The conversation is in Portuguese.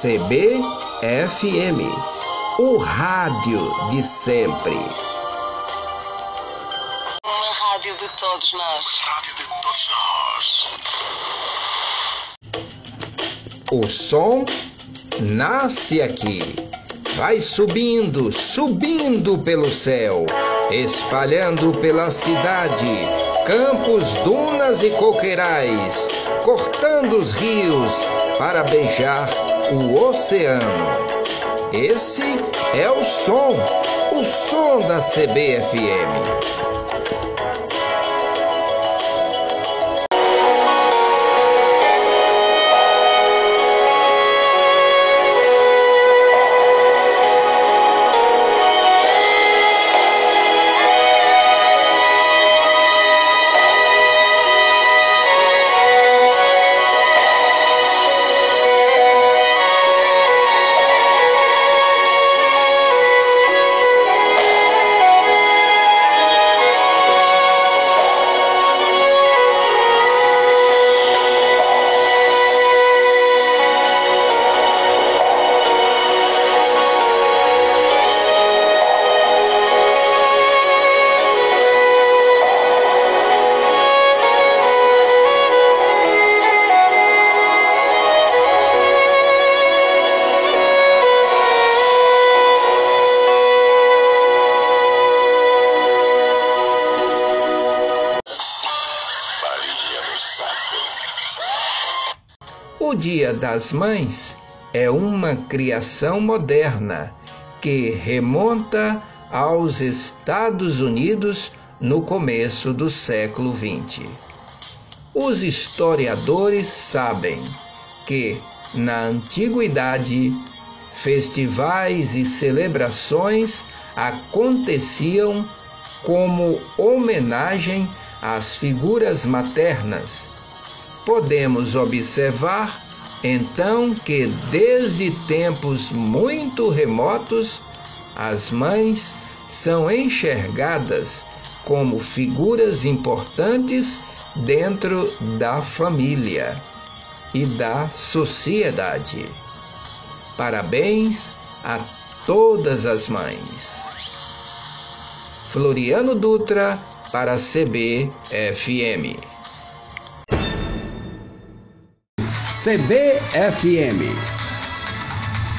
CBFM, o rádio de sempre. Uma rádio de todos nós. Rádio de todos nós. O som nasce aqui. Vai subindo, subindo pelo céu, espalhando pela cidade, campos, dunas e coqueirais, cortando os rios para beijar o oceano. Esse é o som, o som da CBFM. O Dia das Mães é uma criação moderna que remonta aos Estados Unidos no começo do século XX. Os historiadores sabem que, na antiguidade, festivais e celebrações aconteciam como homenagem às figuras maternas podemos observar então que desde tempos muito remotos as mães são enxergadas como figuras importantes dentro da família e da sociedade. Parabéns a todas as mães. Floriano Dutra para CBFM. CBFM